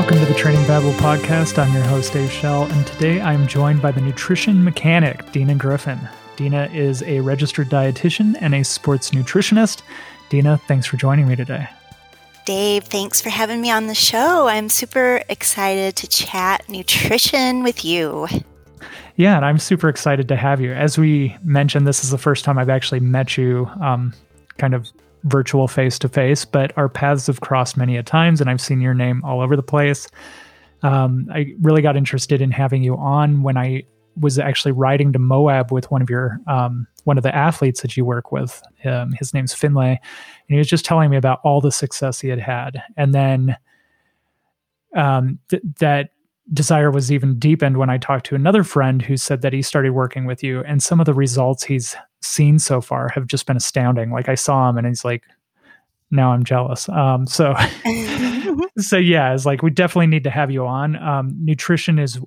Welcome to the Training Babble podcast. I'm your host, Dave Shell, and today I'm joined by the nutrition mechanic, Dina Griffin. Dina is a registered dietitian and a sports nutritionist. Dina, thanks for joining me today. Dave, thanks for having me on the show. I'm super excited to chat nutrition with you. Yeah, and I'm super excited to have you. As we mentioned, this is the first time I've actually met you um, kind of virtual face to face, but our paths have crossed many a times, and I've seen your name all over the place. Um, I really got interested in having you on when I was actually riding to Moab with one of your um, one of the athletes that you work with. Um, his name's Finlay, and he was just telling me about all the success he had had, and then um, th- that desire was even deepened when I talked to another friend who said that he started working with you, and some of the results he's seen so far have just been astounding. Like I saw him, and he's like, now I'm jealous. Um, so, so yeah, it's like we definitely need to have you on. Um, nutrition is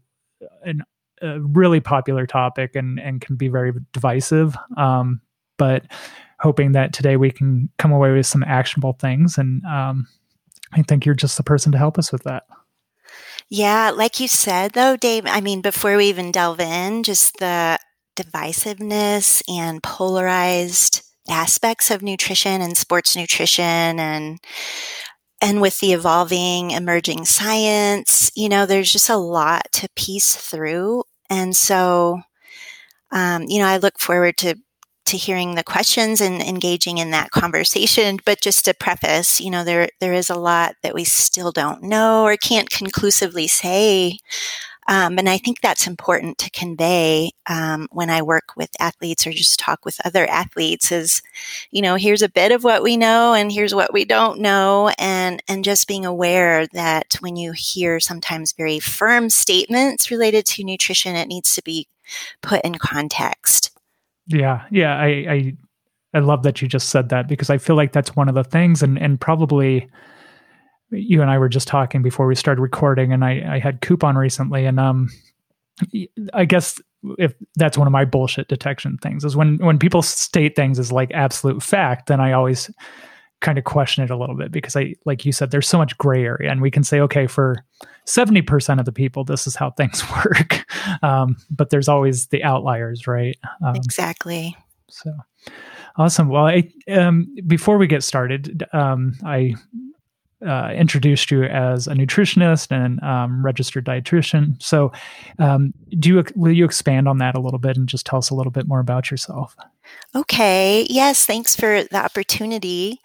an, a really popular topic and and can be very divisive. Um, but hoping that today we can come away with some actionable things, and um, I think you're just the person to help us with that. Yeah, like you said though, Dave, I mean, before we even delve in, just the divisiveness and polarized aspects of nutrition and sports nutrition and and with the evolving emerging science, you know, there's just a lot to piece through. And so, um, you know, I look forward to to hearing the questions and engaging in that conversation. But just to preface, you know, there there is a lot that we still don't know or can't conclusively say. Um, and I think that's important to convey um, when I work with athletes or just talk with other athletes. Is you know, here's a bit of what we know, and here's what we don't know, and and just being aware that when you hear sometimes very firm statements related to nutrition, it needs to be put in context. Yeah, yeah, I, I I love that you just said that because I feel like that's one of the things, and and probably you and I were just talking before we started recording, and I I had coupon recently, and um, I guess if that's one of my bullshit detection things is when when people state things as like absolute fact, then I always kind of question it a little bit because I like you said there's so much gray area, and we can say okay for 70% of the people, this is how things work. Um, but there's always the outliers, right? Um, exactly. So awesome. Well, I, um, before we get started, um, I uh, introduced you as a nutritionist and um, registered dietitian. So, um, do you will you expand on that a little bit and just tell us a little bit more about yourself? Okay. Yes. Thanks for the opportunity.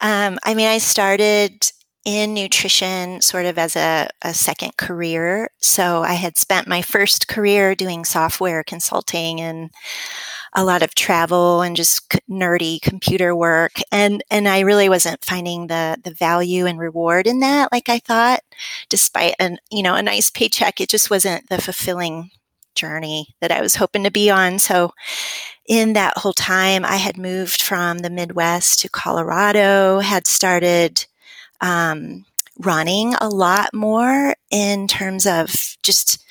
Um, I mean, I started in nutrition sort of as a, a, second career. So I had spent my first career doing software consulting and a lot of travel and just nerdy computer work. And, and I really wasn't finding the, the value and reward in that like I thought, despite an, you know, a nice paycheck. It just wasn't the fulfilling journey that I was hoping to be on. So in that whole time, I had moved from the Midwest to Colorado, had started um, running a lot more in terms of just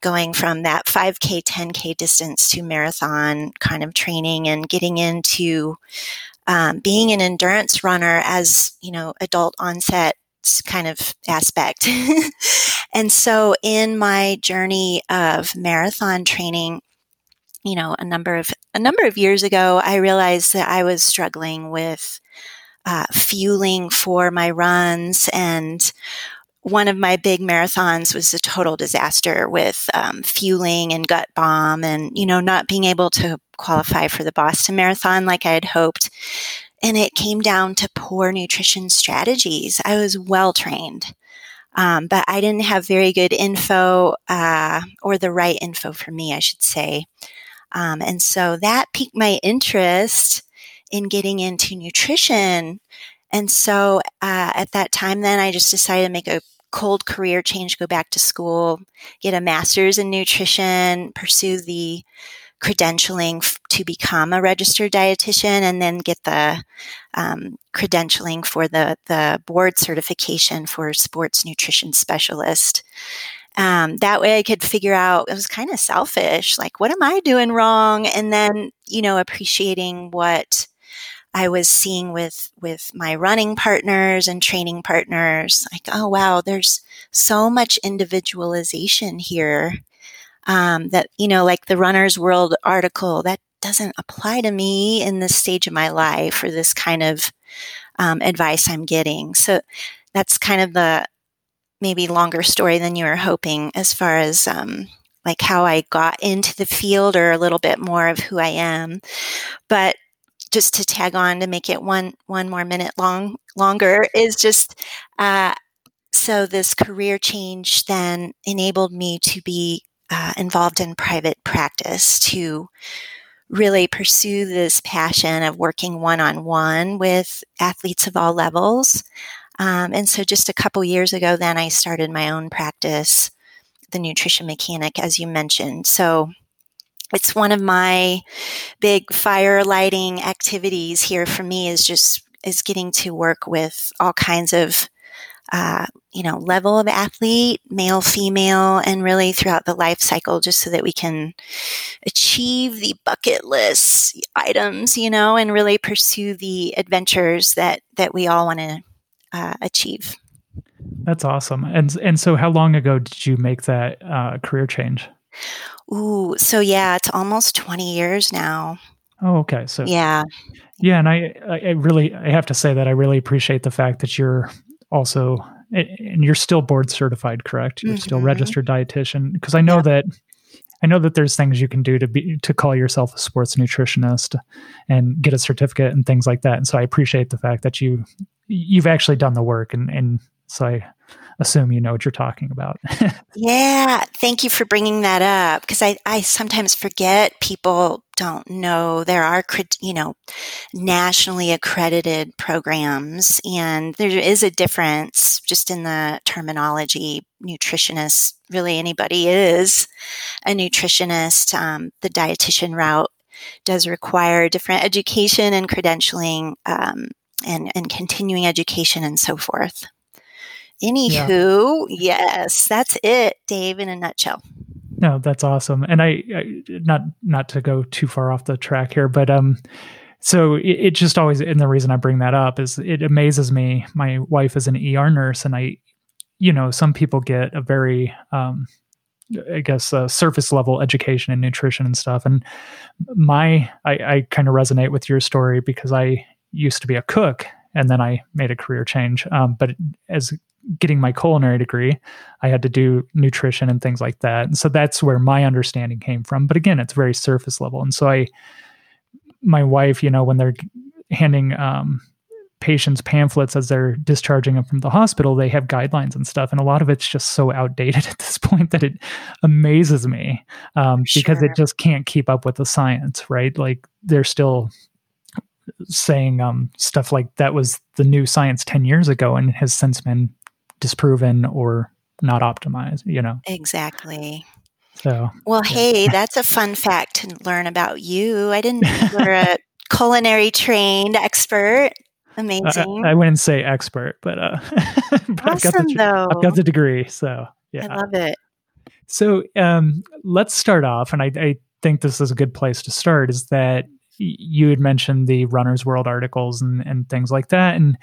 going from that 5K, 10K distance to marathon kind of training and getting into um, being an endurance runner as, you know, adult onset kind of aspect. and so in my journey of marathon training, you know, a number of a number of years ago, I realized that I was struggling with uh, fueling for my runs. And one of my big marathons was a total disaster with um, fueling and gut bomb and, you know, not being able to qualify for the Boston Marathon like I had hoped. And it came down to poor nutrition strategies. I was well trained. Um, but I didn't have very good info, uh, or the right info for me, I should say. Um, and so that piqued my interest in getting into nutrition. And so uh, at that time, then I just decided to make a cold career change, go back to school, get a master's in nutrition, pursue the credentialing f- to become a registered dietitian, and then get the um, credentialing for the the board certification for sports nutrition specialist. Um, that way I could figure out it was kind of selfish, like what am I doing wrong, and then you know appreciating what I was seeing with with my running partners and training partners, like, oh wow, there's so much individualization here. Um, that you know, like the Runner's World article, that doesn't apply to me in this stage of my life or this kind of um, advice I'm getting. So that's kind of the maybe longer story than you were hoping as far as um, like how I got into the field or a little bit more of who I am. But just to tag on to make it one one more minute long longer is just uh, so this career change then enabled me to be uh, involved in private practice to really pursue this passion of working one on one with athletes of all levels. Um, and so just a couple years ago, then I started my own practice the nutrition mechanic, as you mentioned. So it's one of my big fire lighting activities here for me is just is getting to work with all kinds of uh, you know level of athlete male female and really throughout the life cycle just so that we can achieve the bucket list items you know and really pursue the adventures that that we all want to uh, achieve that's awesome. And and so, how long ago did you make that uh, career change? Ooh, so yeah, it's almost twenty years now. Oh, okay. So yeah, yeah, and I I really I have to say that I really appreciate the fact that you're also and you're still board certified, correct? You're mm-hmm. still registered dietitian because I know that I know that there's things you can do to be to call yourself a sports nutritionist and get a certificate and things like that. And so I appreciate the fact that you you've actually done the work and and so I assume you know what you're talking about. yeah, thank you for bringing that up because I, I sometimes forget people don't know. There are you know nationally accredited programs and there is a difference just in the terminology. Nutritionist really anybody is a nutritionist um, the dietitian route does require different education and credentialing um, and, and continuing education and so forth Anywho, yeah. yes, that's it, Dave, in a nutshell. No, that's awesome. And I, I, not not to go too far off the track here, but um, so it, it, just always and the reason I bring that up is it amazes me. My wife is an ER nurse, and I, you know, some people get a very um, I guess uh, surface level education and nutrition and stuff. And my I, I kind of resonate with your story because I used to be a cook and then I made a career change. Um, but as getting my culinary degree, I had to do nutrition and things like that. And so that's where my understanding came from. But again, it's very surface level. And so I, my wife, you know, when they're handing um, patients pamphlets as they're discharging them from the hospital, they have guidelines and stuff. And a lot of it's just so outdated at this point that it amazes me um, sure. because it just can't keep up with the science, right? Like they're still saying um, stuff like that was the new science 10 years ago and has since been disproven or not optimized, you know? Exactly. So, well, yeah. hey, that's a fun fact to learn about you. I didn't know you were a culinary trained expert. Amazing. I, I, wouldn't say expert, but, uh, but awesome, I've, got the, though. I've got the degree. So, yeah. I love it. So, um, let's start off. And I, I think this is a good place to start is that you had mentioned the Runner's World articles and, and things like that. And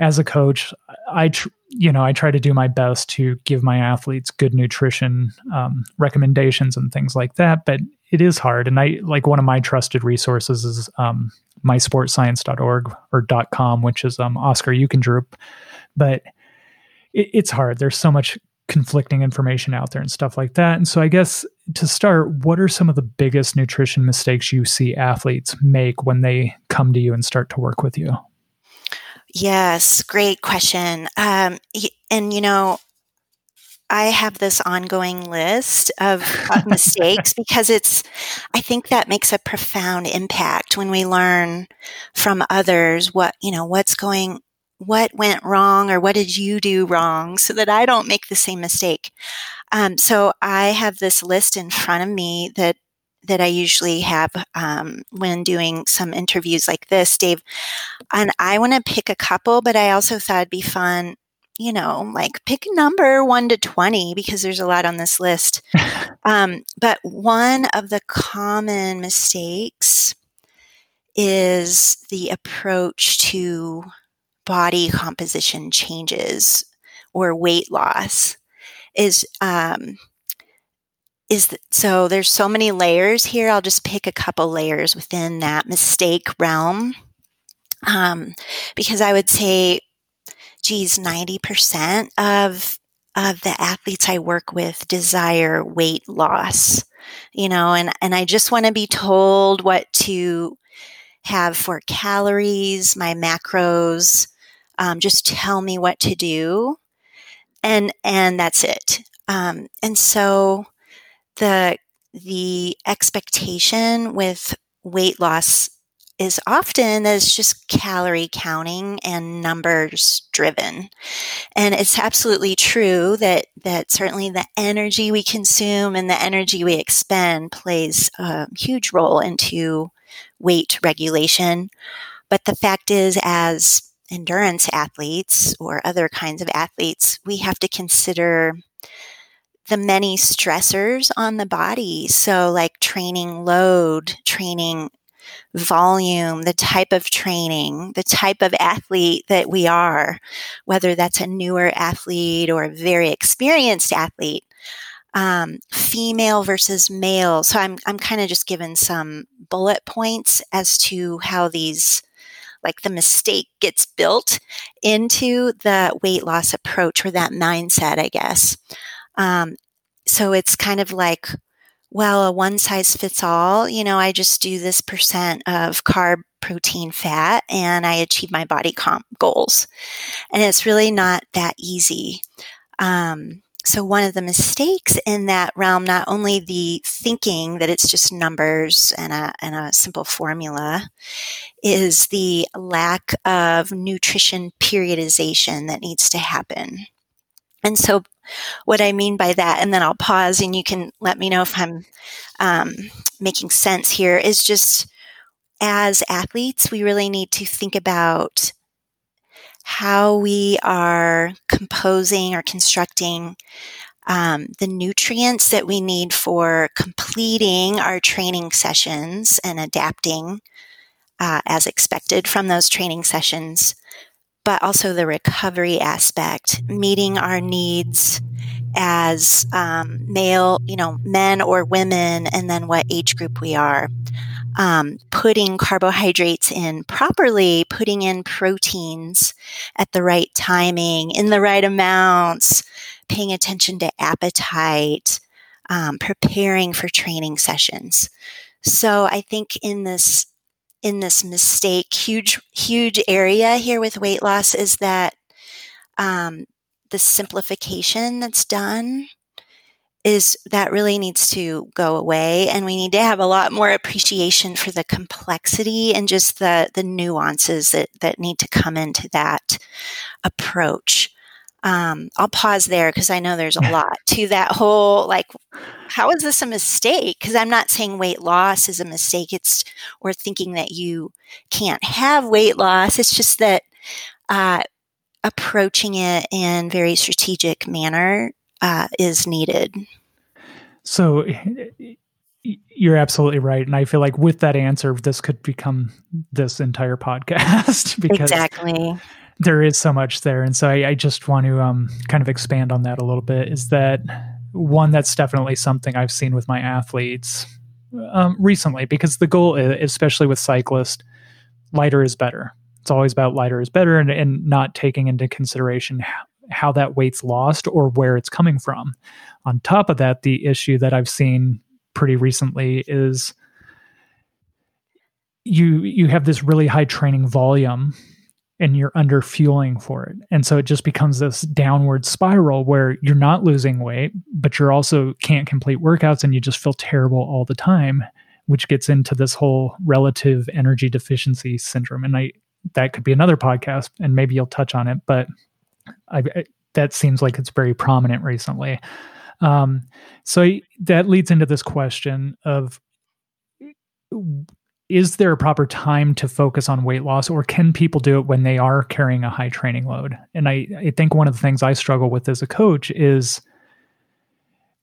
as a coach, I, tr- you know, I try to do my best to give my athletes good nutrition um, recommendations and things like that. But it is hard. And I like one of my trusted resources is um, mysportscience.org or .com, which is um, Asker Jeukendrup. But it, it's hard. There's so much conflicting information out there and stuff like that. And so I guess to start, what are some of the biggest nutrition mistakes you see athletes make when they come to you and start to work with you? Yes, great question. Um, and you know, I have this ongoing list of, of mistakes because it's, I think that makes a profound impact when we learn from others what, you know, what's going, what went wrong or what did you do wrong so that I don't make the same mistake. Um, so I have this list in front of me that that I usually have um, when doing some interviews like this, Dave. And I want to pick a couple, but I also thought it'd be fun, you know, like pick a number one to 20 because there's a lot on this list. um, but one of the common mistakes is the approach to body composition changes or weight loss is um, is that, so there's so many layers here. I'll just pick a couple layers within that mistake realm. Um, because i would say geez 90% of of the athletes i work with desire weight loss you know and and i just want to be told what to have for calories my macros um, just tell me what to do and and that's it. Um, and so the the expectation with weight loss is often as just calorie counting and numbers driven. And it's absolutely true that, that certainly the energy we consume and the energy we expend plays a huge role into weight regulation. But the fact is, as endurance athletes or other kinds of athletes, we have to consider the many stressors on the body. So, like training load, training volume, the type of training, the type of athlete that we are, whether that's a newer athlete or a very experienced athlete. Um, female versus male. So I'm I'm kind of just given some bullet points as to how these like the mistake gets built into the weight loss approach or that mindset, I guess. Um, so it's kind of like, well, a one size fits all. You know, I just do this percent of carb, protein, fat, and I achieve my body comp goals. And it's really not that easy. Um, so one of the mistakes in that realm, not only the thinking that it's just numbers and a, and a simple formula, is the lack of nutrition periodization that needs to happen. And so what I mean by that, and then I'll pause and you can let me know if I'm um, making sense here, is just as athletes, we really need to think about how we are composing or constructing um, the nutrients that we need for completing our training sessions and adapting uh, as expected from those training sessions but also the recovery aspect, meeting our needs as um, male, you know, men or women, and then what age group we are. Um, putting carbohydrates in properly, putting in proteins at the right timing, in the right amounts, paying attention to appetite, um, preparing for training sessions. So I think in this in this mistake, huge, huge area here with weight loss is that um, the simplification that's done is that really needs to go away and we need to have a lot more appreciation for the complexity and just the the nuances that that need to come into that approach um, I'll pause there because I know there's a lot to that whole like, how is this a mistake? Because I'm not saying weight loss is a mistake. It's or thinking that you can't have weight loss. It's just that uh, approaching it in very strategic manner uh, is needed. So you're absolutely right, and I feel like with that answer, this could become this entire podcast because exactly there is so much there. And so I, I just want to um, kind of expand on that a little bit is that one, that's definitely something I've seen with my athletes um, recently because the goal, especially with cyclists, lighter is better. It's always about lighter is better and, and not taking into consideration how, how that weight's lost or where it's coming from. On top of that, the issue that I've seen pretty recently is you you have this really high training volume and you're under fueling for it. And so it just becomes this downward spiral where you're not losing weight, but you're also can't complete workouts and you just feel terrible all the time, which gets into this whole relative energy deficiency syndrome. And I that could be another podcast and maybe you'll touch on it, but I, I that seems like it's very prominent recently. Um, so that leads into this question of is there a proper time to focus on weight loss or can people do it when they are carrying a high training load and i, I think one of the things i struggle with as a coach is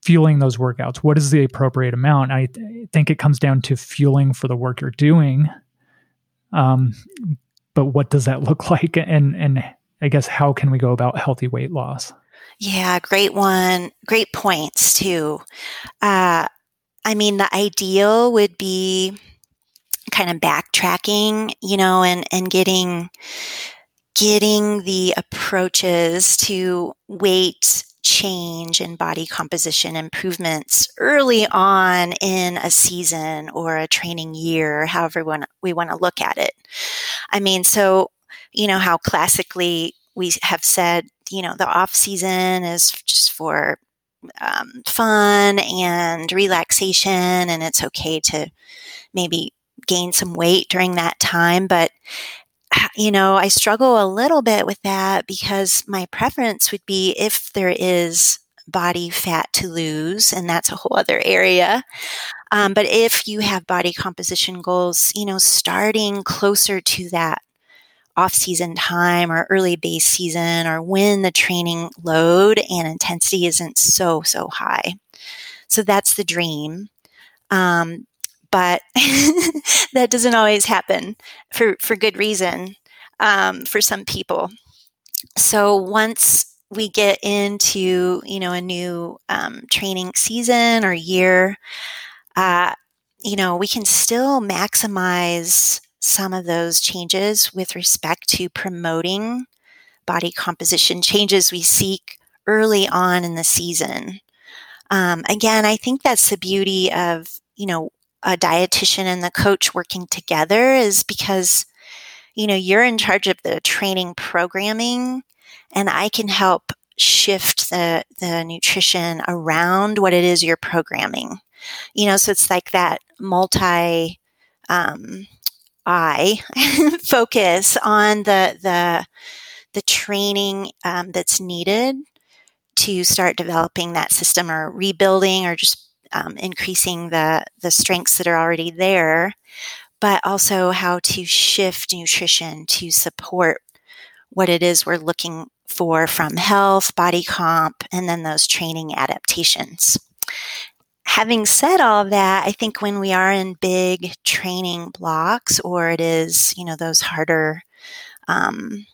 fueling those workouts what is the appropriate amount i th- think it comes down to fueling for the work you're doing Um, but what does that look like? And and I guess how can we go about healthy weight loss? Yeah, great one. Great points too. Uh, I mean, the ideal would be kind of backtracking, you know, and and getting getting the approaches to weight change and body composition improvements early on in a season or a training year, however we want to look at it. I mean, so, you know, how classically we have said, you know, the off season is just for um, fun and relaxation, and it's okay to maybe gain some weight during that time. But you know, I struggle a little bit with that because my preference would be if there is body fat to lose, and that's a whole other area. Um, but if you have body composition goals, you know, starting closer to that off season time or early base season or when the training load and intensity isn't so, so high. So that's the dream. Um, but that doesn't always happen for, for good reason um, for some people. So once we get into you know a new um, training season or year, uh, you know we can still maximize some of those changes with respect to promoting body composition changes we seek early on in the season. Um, again, I think that's the beauty of you know a dietitian and the coach working together is because, you know, you're in charge of the training programming and I can help shift the, the nutrition around what it is you're programming. You know, so it's like that multi, um, eye focus on the, the, the training um, that's needed to start developing that system or rebuilding or just um, increasing the the strengths that are already there, but also how to shift nutrition to support what it is we're looking for from health, body comp, and then those training adaptations. Having said all of that, I think when we are in big training blocks, or it is, you know, those harder um,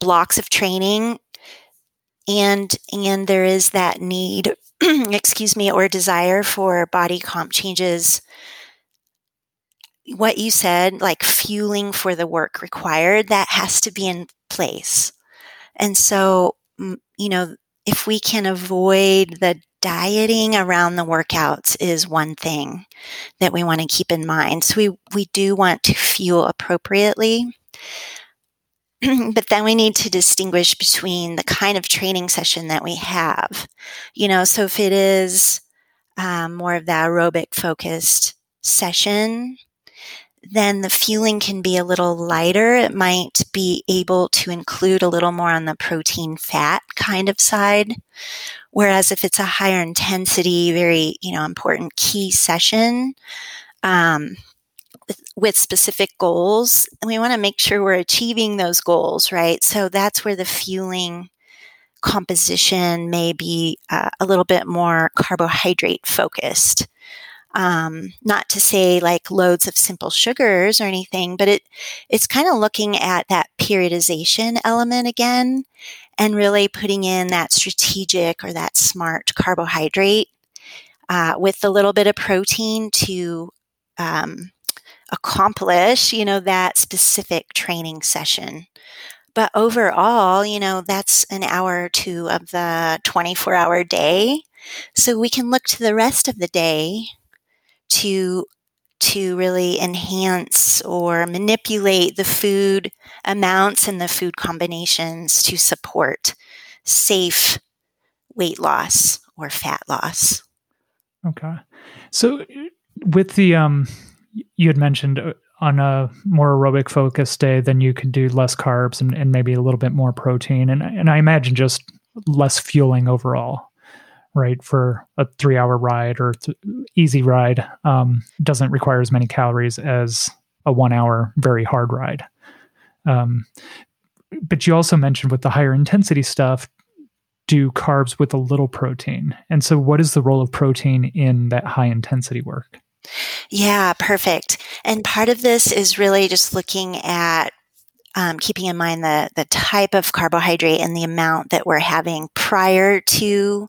blocks of training, and and there is that need excuse me, or desire for body comp changes, what you said, like fueling for the work required, that has to be in place. And so, you know, if we can avoid the dieting around the workouts is one thing that we want to keep in mind. So we, we do want to fuel appropriately. but then we need to distinguish between the kind of training session that we have. You know, so if it is um, more of the aerobic focused session, then the fueling can be a little lighter. It might be able to include a little more on the protein fat kind of side. Whereas if it's a higher intensity, very, you know, important key session, um, with specific goals and we want to make sure we're achieving those goals right? So that's where the fueling composition may be uh, a little bit more carbohydrate focused. Um, not to say like loads of simple sugars or anything but it it's kind of looking at that periodization element again and really putting in that strategic or that smart carbohydrate uh, with a little bit of protein to um, accomplish, you know, that specific training session. But overall, you know, that's an hour or two of the 24 hour day. So we can look to the rest of the day to to really enhance or manipulate the food amounts and the food combinations to support safe weight loss or fat loss. Okay. So with the um you had mentioned uh, on a more aerobic focused day, then you could do less carbs and, and maybe a little bit more protein. And, and I imagine just less fueling overall, right? For a three hour ride or th- easy ride, um, doesn't require as many calories as a one hour very hard ride. Um, but you also mentioned with the higher intensity stuff, do carbs with a little protein. And so, what is the role of protein in that high intensity work? Yeah, perfect. And part of this is really just looking at um, keeping in mind the the type of carbohydrate and the amount that we're having prior to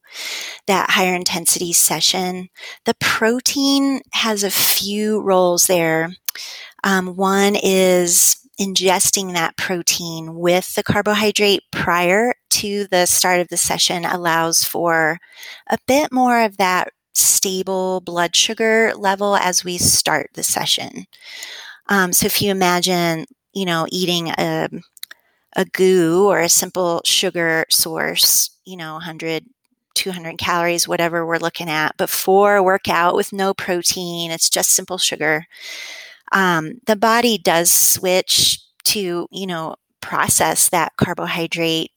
that higher intensity session. The protein has a few roles there. Um, one is ingesting that protein with the carbohydrate prior to the start of the session allows for a bit more of that stable blood sugar level as we start the session. Um, so if you imagine, you know, eating a, a GU or a simple sugar source, you know, 100, 200 calories, whatever we're looking at before a workout with no protein, it's just simple sugar. Um, the body does switch to, you know, process that carbohydrate.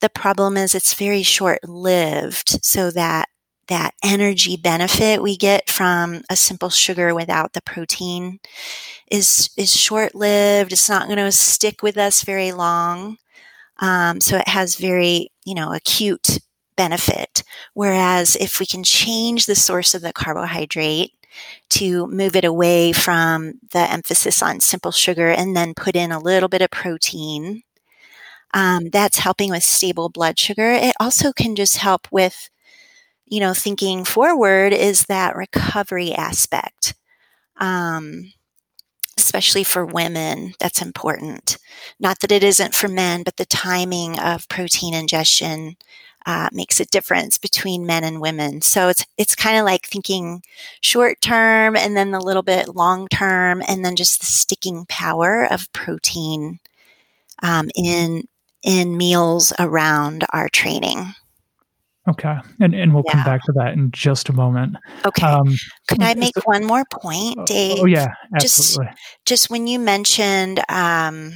The problem is it's very short lived so that that energy benefit we get from a simple sugar without the protein is is short lived. It's not going to stick with us very long. Um, so it has very you know acute benefit. Whereas if we can change the source of the carbohydrate to move it away from the emphasis on simple sugar and then put in a little bit of protein, um, that's helping with stable blood sugar. It also can just help with you know, thinking forward is that recovery aspect. Um, especially for women, that's important. Not that it isn't for men, but the timing of protein ingestion uh, makes a difference between men and women. So it's it's kind of like thinking short term and then a little bit long term, and then just the sticking power of protein um, in in meals around our training. Okay, and and we'll yeah. come back to that in just a moment. Okay. Um, Could I make one more point, oh, Dave? Oh yeah, absolutely. Just, just when you mentioned um,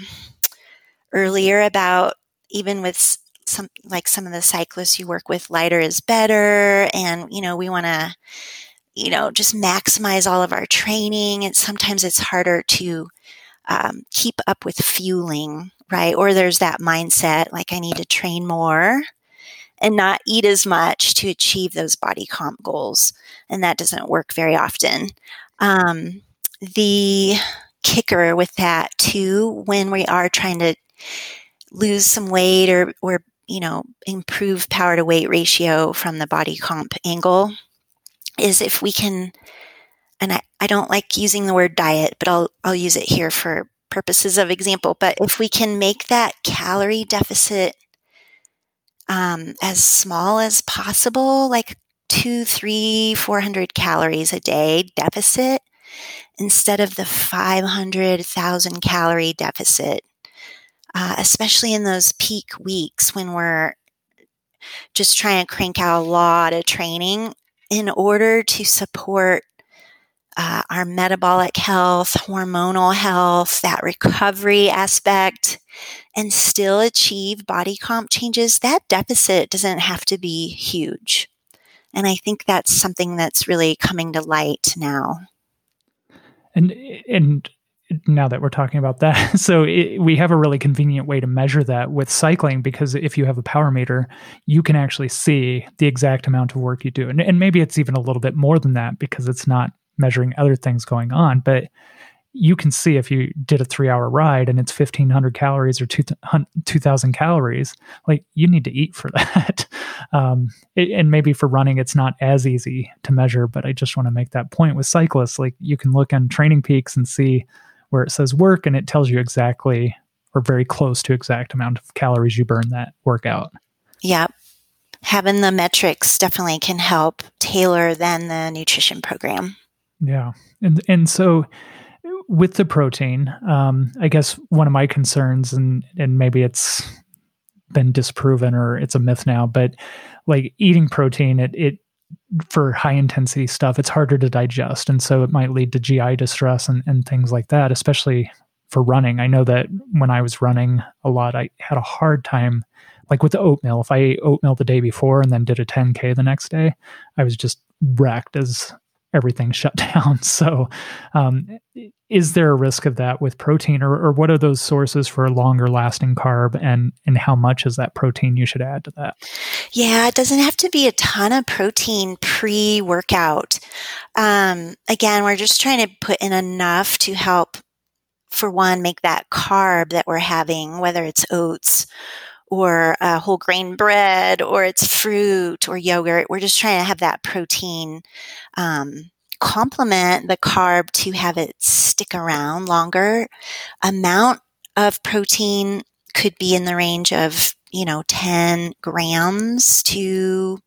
earlier about even with some like some of the cyclists you work with, lighter is better, and you know we want to you know just maximize all of our training, and sometimes it's harder to um, keep up with fueling, right? Or there's that mindset like I need to train more and not eat as much to achieve those body comp goals. And that doesn't work very often. Um, the kicker with that too, when we are trying to lose some weight or, or you know, improve power to weight ratio from the body comp angle is if we can, and I, I don't like using the word diet, but I'll, I'll use it here for purposes of example. But if we can make that calorie deficit um, as small as possible, like two, three, 400 calories a day deficit instead of the 500,000 calorie deficit, uh, especially in those peak weeks when we're just trying to crank out a lot of training in order to support uh, our metabolic health, hormonal health, that recovery aspect, and still achieve body comp changes, that deficit doesn't have to be huge. And I think that's something that's really coming to light now. And and now that we're talking about that, so it, we have a really convenient way to measure that with cycling because if you have a power meter, you can actually see the exact amount of work you do, and, and maybe it's even a little bit more than that because it's not measuring other things going on. But you can see if you did a three hour ride and it's 1500 calories or 2000 calories, like you need to eat for that. Um, and maybe for running, it's not as easy to measure, but I just want to make that point with cyclists. Like you can look on TrainingPeaks and see where it says work and it tells you exactly or very close to exact amount of calories you burn that workout. Yep having the metrics definitely can help tailor then the nutrition program. Yeah. And and so with the protein, um, I guess one of my concerns, and and maybe it's been disproven or it's a myth now, but like eating protein, it it for high intensity stuff, it's harder to digest, and so it might lead to GI distress and and things like that, especially for running. I know that when I was running a lot, I had a hard time. Like with the oatmeal, if I ate oatmeal the day before and then did a 10K the next day, I was just wrecked as everything shut down. So, um, is there a risk of that with protein, or, or what are those sources for a longer lasting carb, and and how much is that protein you should add to that? Yeah, it doesn't have to be a ton of protein pre workout. Um, again, we're just trying to put in enough to help, for one, make that carb that we're having, whether it's oats or a whole grain bread or it's fruit or yogurt. We're just trying to have that protein um, complement the carb to have it stick around longer. Amount of protein could be in the range of, you know, 10 grams to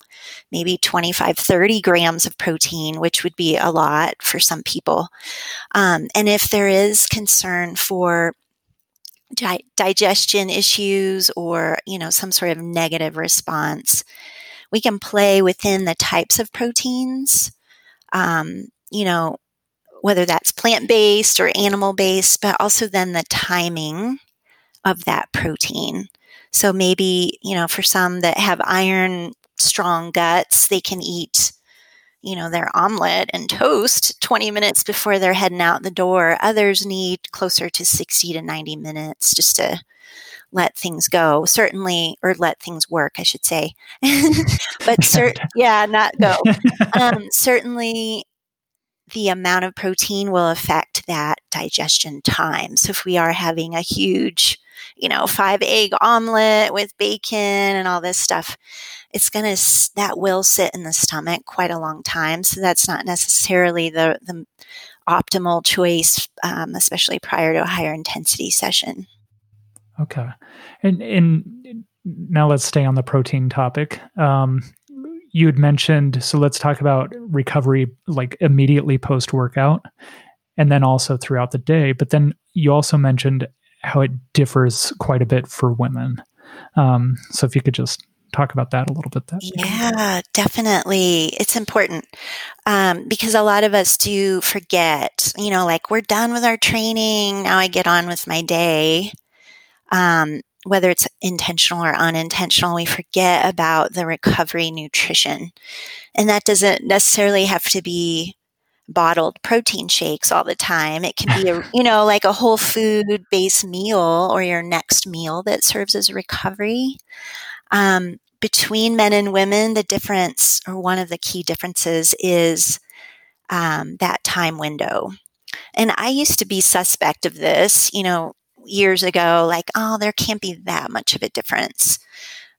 maybe 25, 30 grams of protein, which would be a lot for some people. Um, and if there is concern for di- digestion issues or, you know, some sort of negative response, we can play within the types of proteins um, you know, whether that's plant based or animal based, but also then the timing of that protein. So maybe, you know, for some that have iron strong guts, they can eat, you know, their omelet and toast 20 minutes before they're heading out the door. Others need closer to 60 to 90 minutes just to let things go. Certainly or let things work i should say. But cer- yeah not go. Um, certainly the amount of protein will affect that digestion time. So if we are having a huge you know five egg omelet with bacon and all this stuff it's going to that will sit in the stomach quite a long time so that's not necessarily the the optimal choice um, especially prior to a higher intensity session Okay. And and now let's stay on the protein topic. Um, you had mentioned so let's talk about recovery like immediately post workout and then also throughout the day but then you also mentioned how it differs quite a bit for women. Um, so if you could just talk about that a little bit that yeah definitely. It's important um, because a lot of us do forget you know like we're done with our training. Now i get on with my day. Um, whether it's intentional or unintentional, we forget about the recovery nutrition. And that doesn't necessarily have to be bottled protein shakes all the time. It can be a, you know, like a whole food based meal or your next meal that serves as recovery. Um, between men and women, the difference or one of the key differences is um, that time window. And I used to be suspect of this, you know, years ago, like, oh, there can't be that much of a difference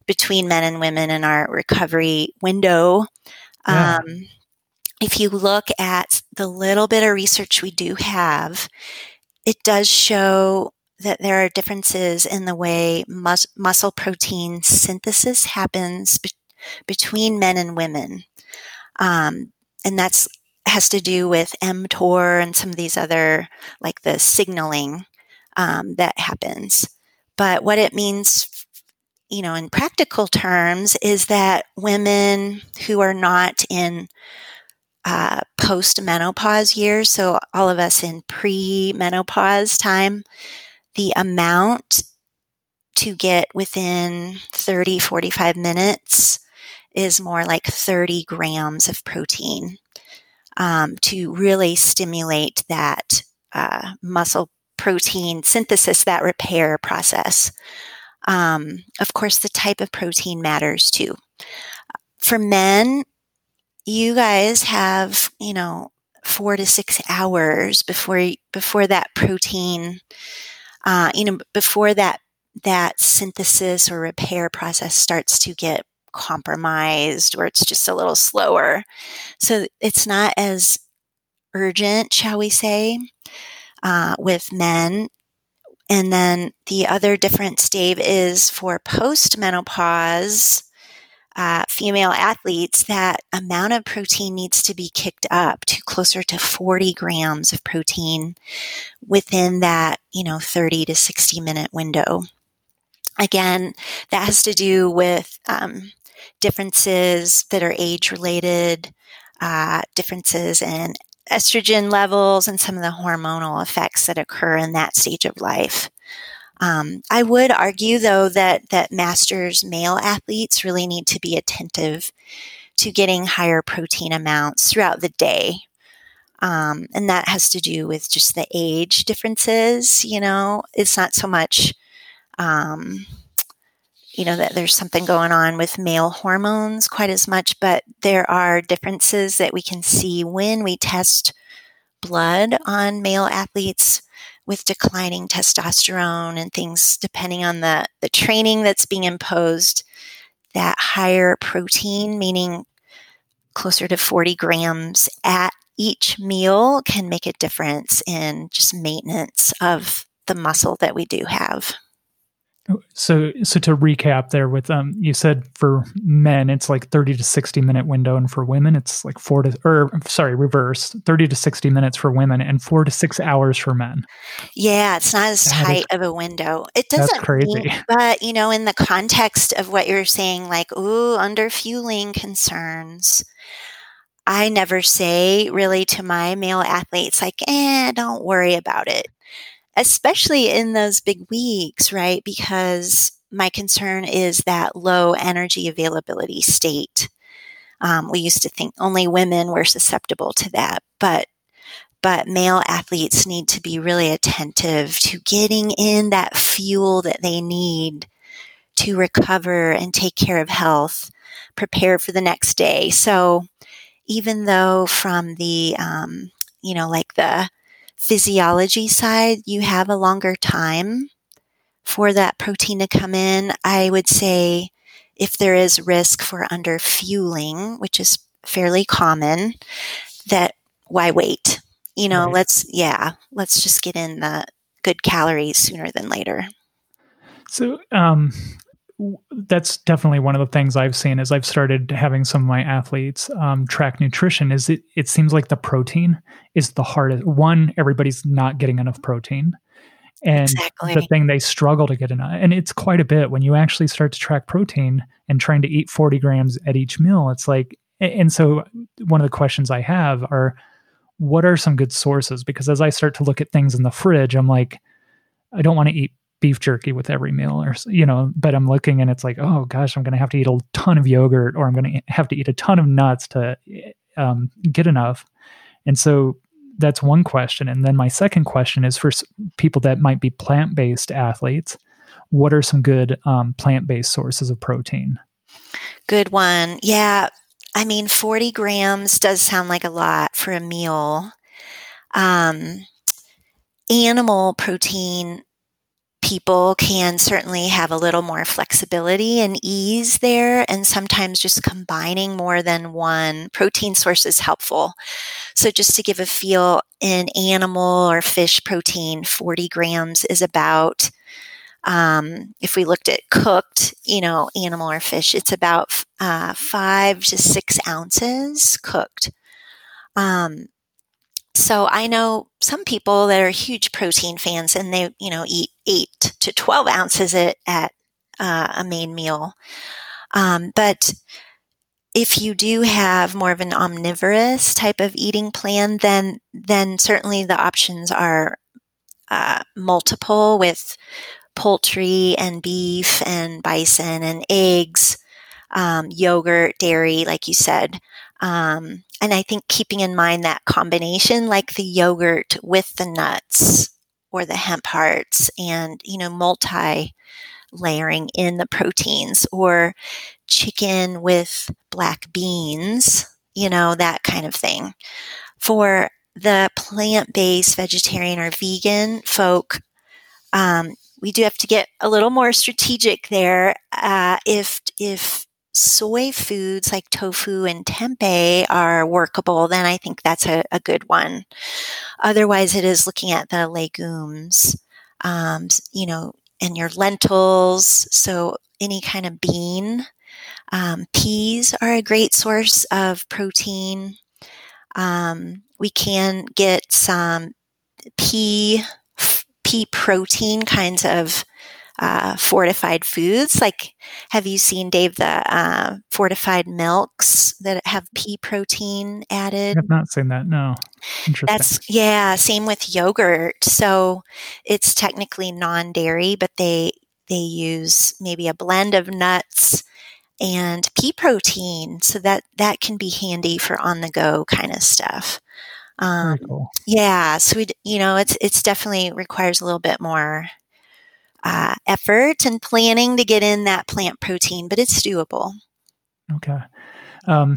between men and women in our recovery window. Yeah. Um, if you look at the little bit of research we do have, it does show that there are differences in the way mus- muscle protein synthesis happens be- between men and women. Um, and that's has to do with mTOR and some of these other, like the signaling um, that happens. But what it means, you know, in practical terms, is that women who are not in uh, post menopause years, so all of us in pre menopause time, the amount to get within 30, 45 minutes is more like 30 grams of protein um, to really stimulate that uh, muscle protein synthesis, that repair process. Um, of course, the type of protein matters too. For men, you guys have, you know, four to six hours before before that protein, uh, you know, before that that synthesis or repair process starts to get compromised or it's just a little slower. So it's not as urgent, shall we say uh, with men. And then the other difference, Dave, is for postmenopause uh, female athletes, that amount of protein needs to be kicked up to closer to 40 grams of protein within that, you know, 30 to 60 minute window. Again, that has to do with um, differences that are age related, uh, differences in estrogen levels and some of the hormonal effects that occur in that stage of life. Um, I would argue, though, that that masters male athletes really need to be attentive to getting higher protein amounts throughout the day. Um, and that has to do with just the age differences. You know, it's not so much, um, you know, that there's something going on with male hormones quite as much, but there are differences that we can see when we test blood on male athletes with declining testosterone and things depending on the, the training that's being imposed that higher protein meaning closer to 40 grams at each meal can make a difference in just maintenance of the muscle that we do have so, so to recap, there with um, you said for men it's like thirty to sixty minute window, and for women it's like four to or sorry, reverse thirty to sixty minutes for women and four to six hours for men. Yeah, it's not as that tight is, of a window. It doesn't that's crazy, mean, but you know, in the context of what you're saying, like ooh, under fueling concerns. I never say really to my male athletes, like, eh, don't worry about it especially in those big weeks, right? Because my concern is that low energy availability state. Um, we used to think only women were susceptible to that, but but male athletes need to be really attentive to getting in that fuel that they need to recover and take care of health, prepare for the next day. So even though from the um, you know like the physiology side, you have a longer time for that protein to come in. I would say if there is risk for under fueling, which is fairly common, that why wait? You know, right. let's, yeah, let's just get in the good calories sooner than later. So, um, that's definitely one of the things I've seen as I've started having some of my athletes um, track nutrition. Is it? It seems like the protein is the hardest. One, everybody's not getting enough protein, and exactly. the thing they struggle to get enough, and it's quite a bit when you actually start to track protein and trying to eat forty grams at each meal. It's like, and so one of the questions I have are, what are some good sources? Because as I start to look at things in the fridge, I'm like, I don't want to eat beef jerky with every meal or you know but i'm looking and it's like oh gosh i'm going to have to eat a ton of yogurt or i'm going to have to eat a ton of nuts to um, get enough. And so that's one question. And then my second question is for people that might be plant-based athletes what are some good um, plant-based sources of protein? Good one. Yeah i mean 40 grams does sound like a lot for a meal. Um, animal protein people can certainly have a little more flexibility and ease there. And sometimes just combining more than one protein source is helpful. So, just to give a feel, in animal or fish protein, 40 grams is about, um, if we looked at cooked, you know, animal or fish, it's about uh, five to six ounces cooked. Um, so I know some people that are huge protein fans and they, you know, eat eight to 12 ounces at, at uh, a main meal. Um, but if you do have more of an omnivorous type of eating plan, then, then certainly the options are uh, multiple with poultry and beef and bison and eggs, um, yogurt, dairy, like you said. Um, and I think keeping in mind that combination, like the yogurt with the nuts or the hemp hearts and, you know, multi layering in the proteins or chicken with black beans, you know, that kind of thing. For the plant based vegetarian or vegan folk, um, we do have to get a little more strategic there. Uh, if if soy foods like tofu and tempeh are workable, then I think that's a, a good one. Otherwise, it is looking at the legumes, um, you know, and your lentils. So any kind of bean. Um, peas are a great source of protein. Um, we can get some pea pea protein kinds of uh, fortified foods. Like, have you seen Dave the uh, fortified milks that have pea protein added? I've not seen that. No. That's yeah. Same with yogurt. So it's technically non-dairy, but they they use maybe a blend of nuts and pea protein, so that that can be handy for on the go kind of stuff. Um, cool. Yeah, so we, you know, it's it's definitely requires a little bit more uh, effort and planning to get in that plant protein, but it's doable. Okay. Um,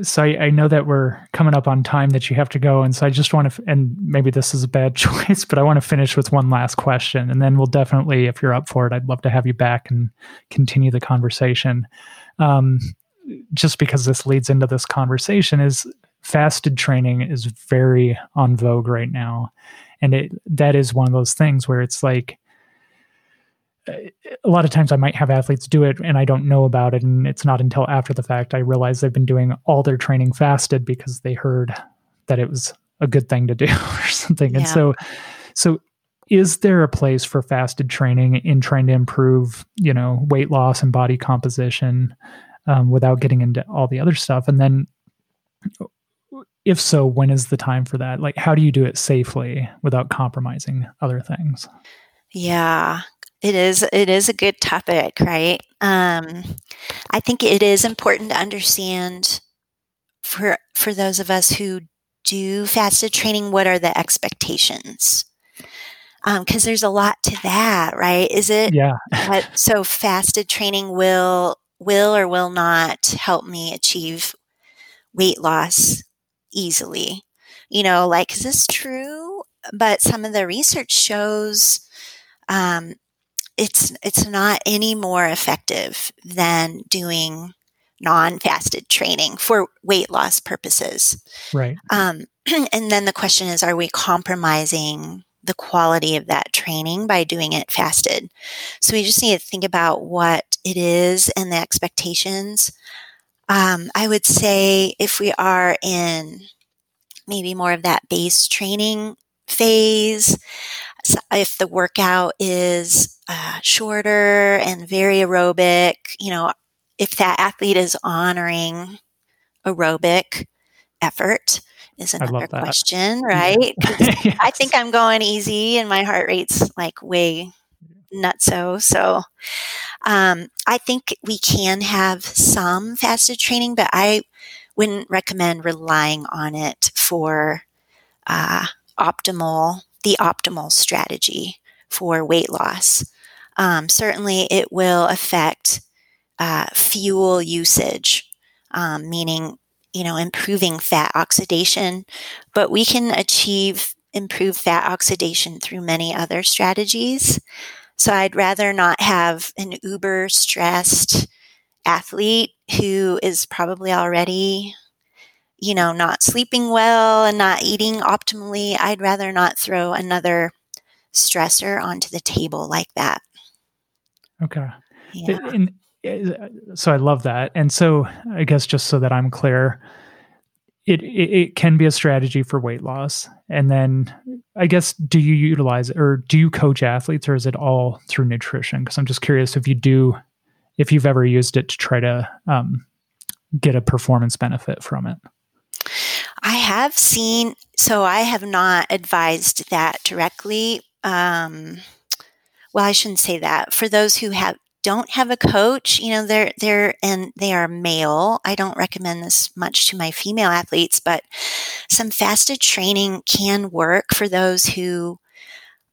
so I, I, know that we're coming up on time that you have to go, and so I just want to, and maybe this is a bad choice, but I want to finish with one last question, and then we'll definitely, if you're up for it, I'd love to have you back and continue the conversation. Um, just because this leads into this conversation is fasted training is very on vogue right now, and it that is one of those things where it's like a lot of times I might have athletes do it and I don't know about it. And it's not until after the fact I realize they've been doing all their training fasted because they heard that it was a good thing to do or something. Yeah. And so, so is there a place for fasted training in trying to improve, you know, weight loss and body composition um, without getting into all the other stuff? And then, if so, when is the time for that? Like, how do you do it safely without compromising other things? Yeah, it is it is a good topic, right? Um, I think it is important to understand for for those of us who do fasted training, what are the expectations? Because um, there's a lot to that, right? Is it? Yeah. so fasted training will will or will not help me achieve weight loss easily. You know, like is this true? But some of the research shows um, it's it's not any more effective than doing non-fasted training for weight loss purposes. Right. Um, and then the question is, are we compromising the quality of that training by doing it fasted? So we just need to think about what it is and the expectations. Um, I would say if we are in maybe more of that base training phase, if the workout is uh, shorter and very aerobic, you know, if that athlete is honoring aerobic effort is another question, right? yes. I think I'm going easy and my heart rate's like way nutso. So um, I think we can have some fasted training, but I wouldn't recommend relying on it for uh, optimal the optimal strategy for weight loss. Um, certainly, it will affect uh, fuel usage, um, meaning you know improving fat oxidation, but we can achieve improved fat oxidation through many other strategies. So I'd rather not have an uber stressed athlete who is probably already you know, not sleeping well and not eating optimally, I'd rather not throw another stressor onto the table like that. Okay. Yeah. And, uh, so I love that. And so I guess just so that I'm clear, it, it, it can be a strategy for weight loss. And then I guess do you utilize or do you coach athletes or is it all through nutrition? Because I'm just curious if you do, if you've ever used it to try to um, get a performance benefit from it. I have seen, so I have not advised that directly. Um, well, I shouldn't say that. For those who have don't have a coach, you know, they're they're and they are male. I don't recommend this much to my female athletes, but some fasted training can work for those who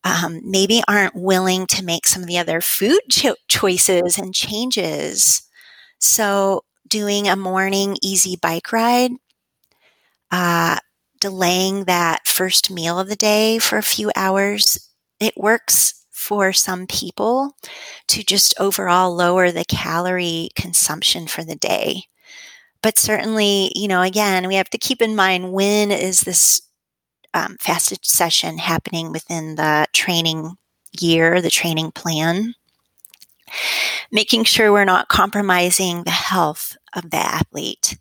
um, maybe aren't willing to make some of the other food cho- choices and changes. So, doing a morning easy bike ride uh, delaying that first meal of the day for a few hours. It works for some people to just overall lower the calorie consumption for the day. But certainly, you know, again, we have to keep in mind when is this um, fasted session happening within the training year, the training plan. Making sure we're not compromising the health of the athlete.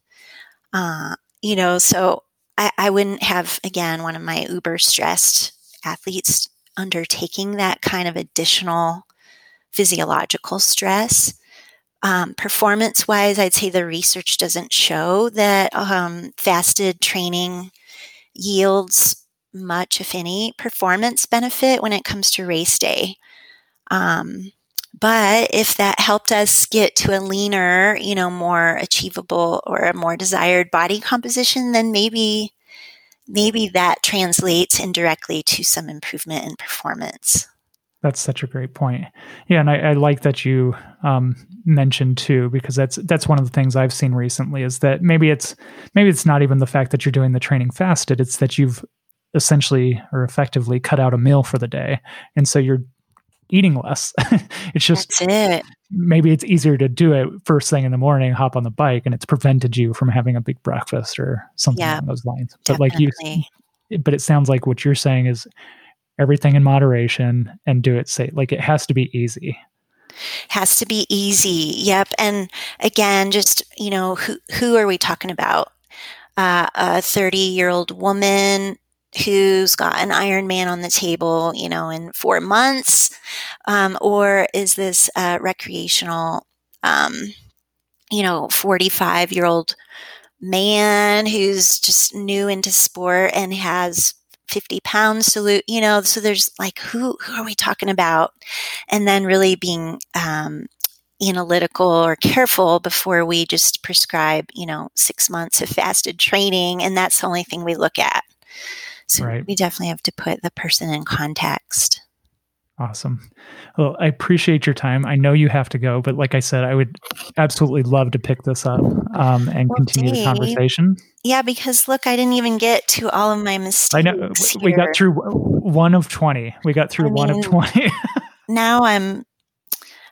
Uh, you know, so I, I wouldn't have, again, one of my uber stressed athletes undertaking that kind of additional physiological stress. Um, performance wise, I'd say the research doesn't show that um, fasted training yields much, if any, performance benefit when it comes to race day. Um, but if that helped us get to a leaner, you know, more achievable or a more desired body composition, then maybe, maybe that translates indirectly to some improvement in performance. That's such a great point. Yeah, and I, I like that you um, mentioned too, because that's that's one of the things I've seen recently is that maybe it's maybe it's not even the fact that you're doing the training fasted; it's that you've essentially or effectively cut out a meal for the day, and so you're eating less. it's just it. maybe it's easier to do it first thing in the morning, hop on the bike, and it's prevented you from having a big breakfast or something yeah, along those lines. But definitely. like you, but it sounds like what you're saying is everything in moderation and do it safe. Like it has to be easy. Has to be easy. Yep. And again, just, you know, who, who are we talking about? Uh, a 30 year old woman who's got an Ironman on the table, you know, in four months? Um, or is this recreational, um, you know, 45 year old man who's just new into sport and has 50 pounds to lose, you know, so there's like, who, who are we talking about? And then really being, um, analytical or careful before we just prescribe, you know, six months of fasted training. And that's the only thing we look at. So right. we definitely have to put the person in context. Awesome. Well, I appreciate your time. I know you have to go, but like I said, I would absolutely love to pick this up um, and well, continue Dave, the conversation. Yeah, because look, I didn't even get to all of my mistakes. I know we got through one of twenty. We got through I one mean, of twenty. now I'm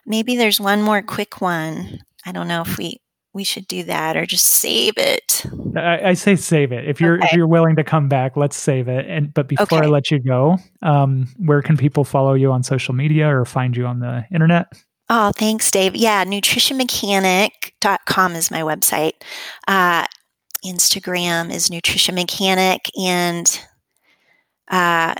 maybe there's one more quick one. I don't know if we we should do that or just save it. I, I say save it. If you're okay. if you're willing to come back, let's save it. And but before okay. I let you go, um, where can people follow you on social media or find you on the internet? Oh, thanks, Dave. Yeah, nutritionmechanic.com is my website. Uh, Instagram is Nutrition Mechanic, and uh,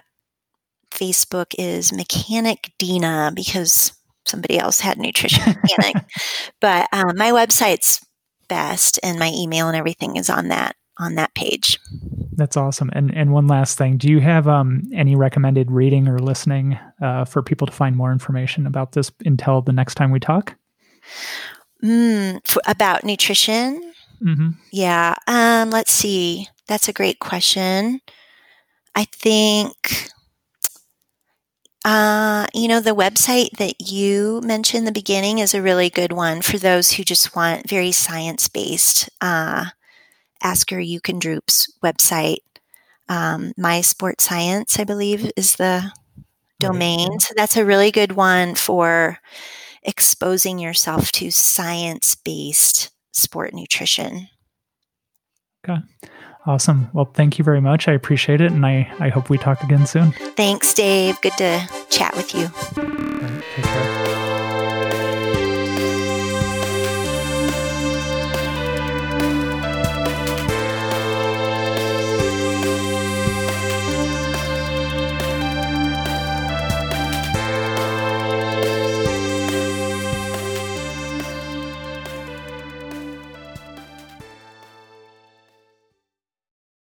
Facebook is Mechanic Dina because somebody else had Nutrition Mechanic. but um, my website's best and my email and everything is on that on that page. That's awesome. And and one last thing, do you have um, any recommended reading or listening uh, for people to find more information about this until the next time we talk? Mm, for, about nutrition? Mm-hmm. Yeah. Um, let's see. That's a great question. I think uh, you know, the website that you mentioned in the beginning is a really good one for those who just want very science based. Uh, Asker Jeukendrup's website. Um, My Sport Science, I believe, is the domain. So that's a really good one for exposing yourself to science based sport nutrition. Okay. Awesome. Well, thank you very much. I appreciate it. And I, I hope we talk again soon. Thanks, Dave. Good to chat with you. take care.